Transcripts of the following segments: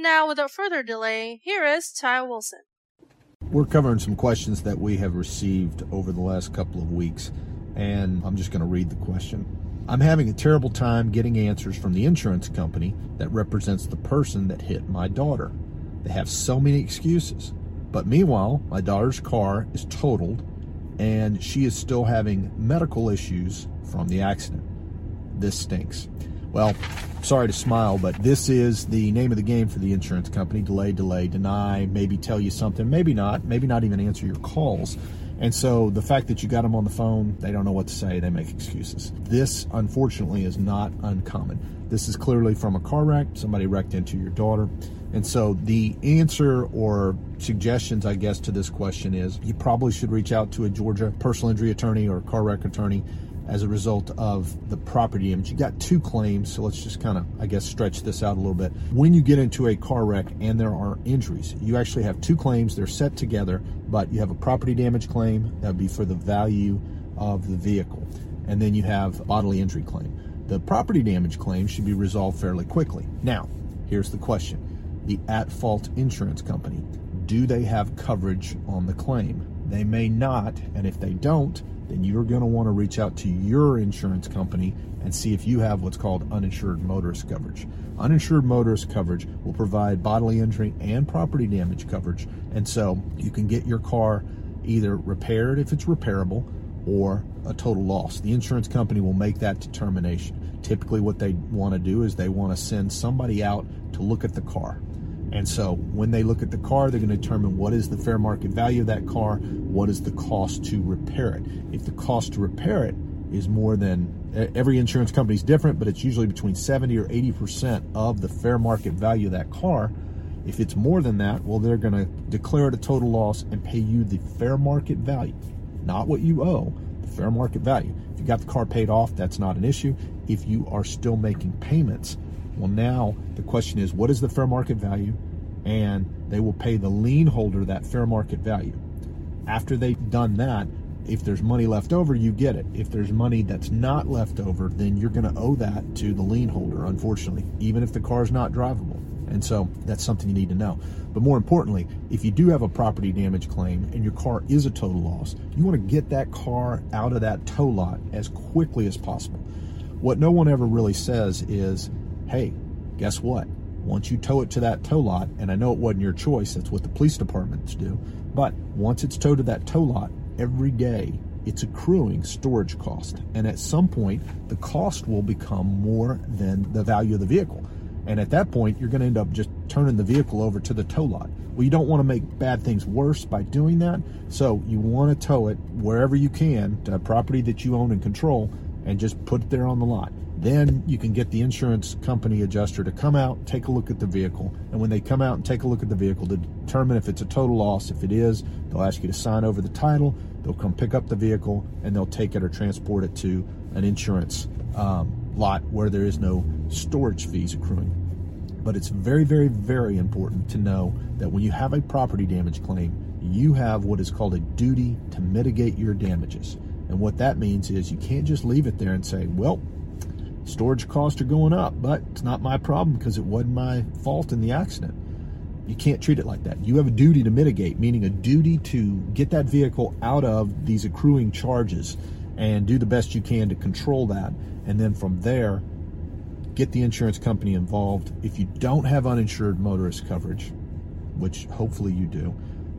Now, without further delay, here is Ty Wilson. We're covering some questions that we have received over the last couple of weeks, and I'm just going to read the question. I'm having a terrible time getting answers from the insurance company that represents the person that hit my daughter. They have so many excuses. But meanwhile, my daughter's car is totaled and she is still having medical issues from the accident. This stinks. Well, sorry to smile, but this is the name of the game for the insurance company delay, delay, deny, maybe tell you something, maybe not, maybe not even answer your calls. And so the fact that you got them on the phone, they don't know what to say, they make excuses. This, unfortunately, is not uncommon. This is clearly from a car wreck, somebody wrecked into your daughter. And so the answer or suggestions, I guess, to this question is you probably should reach out to a Georgia personal injury attorney or car wreck attorney as a result of the property damage. You got two claims, so let's just kind of, I guess, stretch this out a little bit. When you get into a car wreck and there are injuries, you actually have two claims. They're set together, but you have a property damage claim that would be for the value of the vehicle, and then you have bodily injury claim. The property damage claim should be resolved fairly quickly. Now, here's the question the at fault insurance company. Do they have coverage on the claim? They may not, and if they don't, then you're going to want to reach out to your insurance company and see if you have what's called uninsured motorist coverage. Uninsured motorist coverage will provide bodily injury and property damage coverage, and so you can get your car either repaired if it's repairable or a total loss. The insurance company will make that determination. Typically, what they want to do is they want to send somebody out to look at the car. And so when they look at the car, they're going to determine what is the fair market value of that car, what is the cost to repair it. If the cost to repair it is more than every insurance company is different, but it's usually between 70 or 80% of the fair market value of that car. If it's more than that, well, they're going to declare it a total loss and pay you the fair market value, not what you owe, the fair market value. If you got the car paid off, that's not an issue. If you are still making payments, well, now the question is what is the fair market value? And they will pay the lien holder that fair market value. After they've done that, if there's money left over, you get it. If there's money that's not left over, then you're going to owe that to the lien holder, unfortunately, even if the car is not drivable. And so that's something you need to know. But more importantly, if you do have a property damage claim and your car is a total loss, you want to get that car out of that tow lot as quickly as possible. What no one ever really says is, hey, guess what? Once you tow it to that tow lot, and I know it wasn't your choice, that's what the police departments do, but once it's towed to that tow lot, every day it's accruing storage cost. And at some point, the cost will become more than the value of the vehicle. And at that point, you're going to end up just turning the vehicle over to the tow lot. Well, you don't want to make bad things worse by doing that. So you want to tow it wherever you can to a property that you own and control and just put it there on the lot. Then you can get the insurance company adjuster to come out, take a look at the vehicle, and when they come out and take a look at the vehicle to determine if it's a total loss, if it is, they'll ask you to sign over the title. They'll come pick up the vehicle and they'll take it or transport it to an insurance um, lot where there is no storage fees accruing. But it's very, very, very important to know that when you have a property damage claim, you have what is called a duty to mitigate your damages. And what that means is you can't just leave it there and say, well, storage costs are going up, but it's not my problem because it wasn't my fault in the accident. You can't treat it like that. You have a duty to mitigate, meaning a duty to get that vehicle out of these accruing charges and do the best you can to control that. And then from there, get the insurance company involved. If you don't have uninsured motorist coverage, which hopefully you do,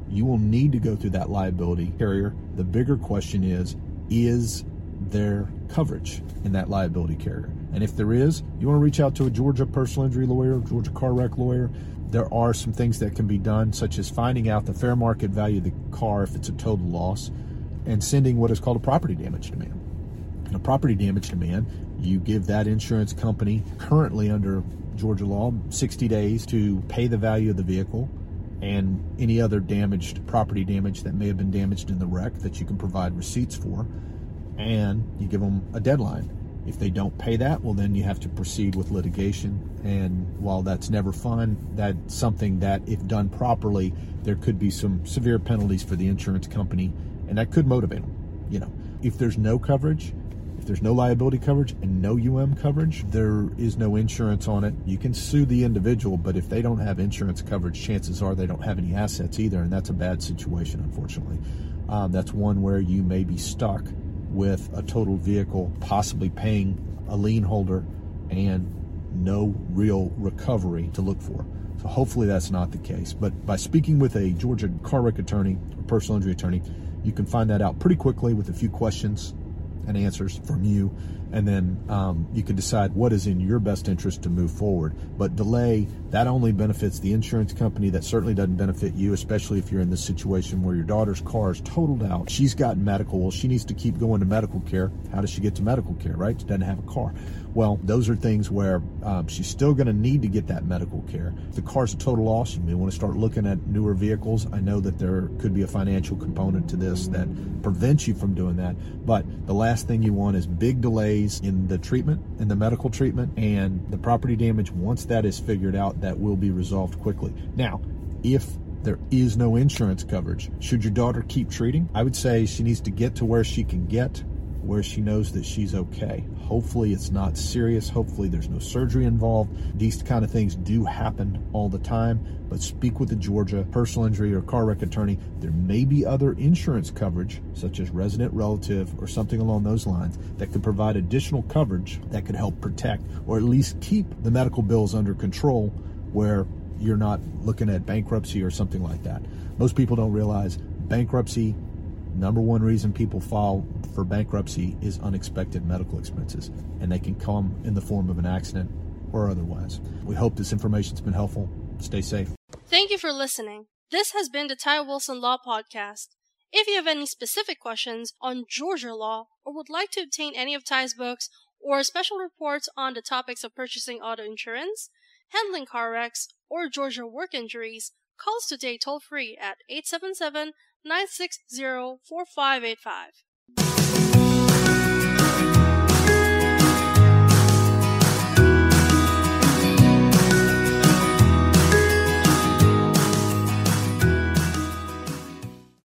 you will need to go through that liability carrier. The bigger question is, is there coverage in that liability carrier? And if there is, you want to reach out to a Georgia personal injury lawyer, Georgia car wreck lawyer. There are some things that can be done, such as finding out the fair market value of the car if it's a total loss, and sending what is called a property damage demand. And a property damage demand, you give that insurance company currently under Georgia law 60 days to pay the value of the vehicle and any other damaged property damage that may have been damaged in the wreck that you can provide receipts for. And you give them a deadline. If they don't pay that, well, then you have to proceed with litigation. And while that's never fun, that's something that, if done properly, there could be some severe penalties for the insurance company, and that could motivate them. You know, if there's no coverage, there's no liability coverage and no UM coverage, there is no insurance on it. You can sue the individual, but if they don't have insurance coverage, chances are they don't have any assets either, and that's a bad situation, unfortunately. Um, that's one where you may be stuck with a total vehicle, possibly paying a lien holder and no real recovery to look for. So hopefully that's not the case. But by speaking with a Georgia car wreck attorney or personal injury attorney, you can find that out pretty quickly with a few questions and answers from you, and then um, you can decide what is in your best interest to move forward. But delay that only benefits the insurance company. That certainly doesn't benefit you, especially if you're in this situation where your daughter's car is totaled out. She's got medical. Well, she needs to keep going to medical care. How does she get to medical care? Right? She doesn't have a car. Well, those are things where um, she's still going to need to get that medical care. If the car's a total loss, you may want to start looking at newer vehicles. I know that there could be a financial component to this that prevents you from doing that. But the last thing you want is big delays in the treatment, in the medical treatment, and the property damage. Once that is figured out, that will be resolved quickly. Now, if there is no insurance coverage. Should your daughter keep treating? I would say she needs to get to where she can get where she knows that she's okay. Hopefully, it's not serious. Hopefully, there's no surgery involved. These kind of things do happen all the time, but speak with the Georgia personal injury or car wreck attorney. There may be other insurance coverage, such as resident relative or something along those lines, that could provide additional coverage that could help protect or at least keep the medical bills under control where you're not looking at bankruptcy or something like that. Most people don't realize bankruptcy number one reason people file for bankruptcy is unexpected medical expenses, and they can come in the form of an accident or otherwise. We hope this information's been helpful. Stay safe. Thank you for listening. This has been the Ty Wilson Law Podcast. If you have any specific questions on Georgia law or would like to obtain any of Ty's books or special reports on the topics of purchasing auto insurance, handling car wrecks, or Georgia work injuries, call us today toll free at 877 960 4585.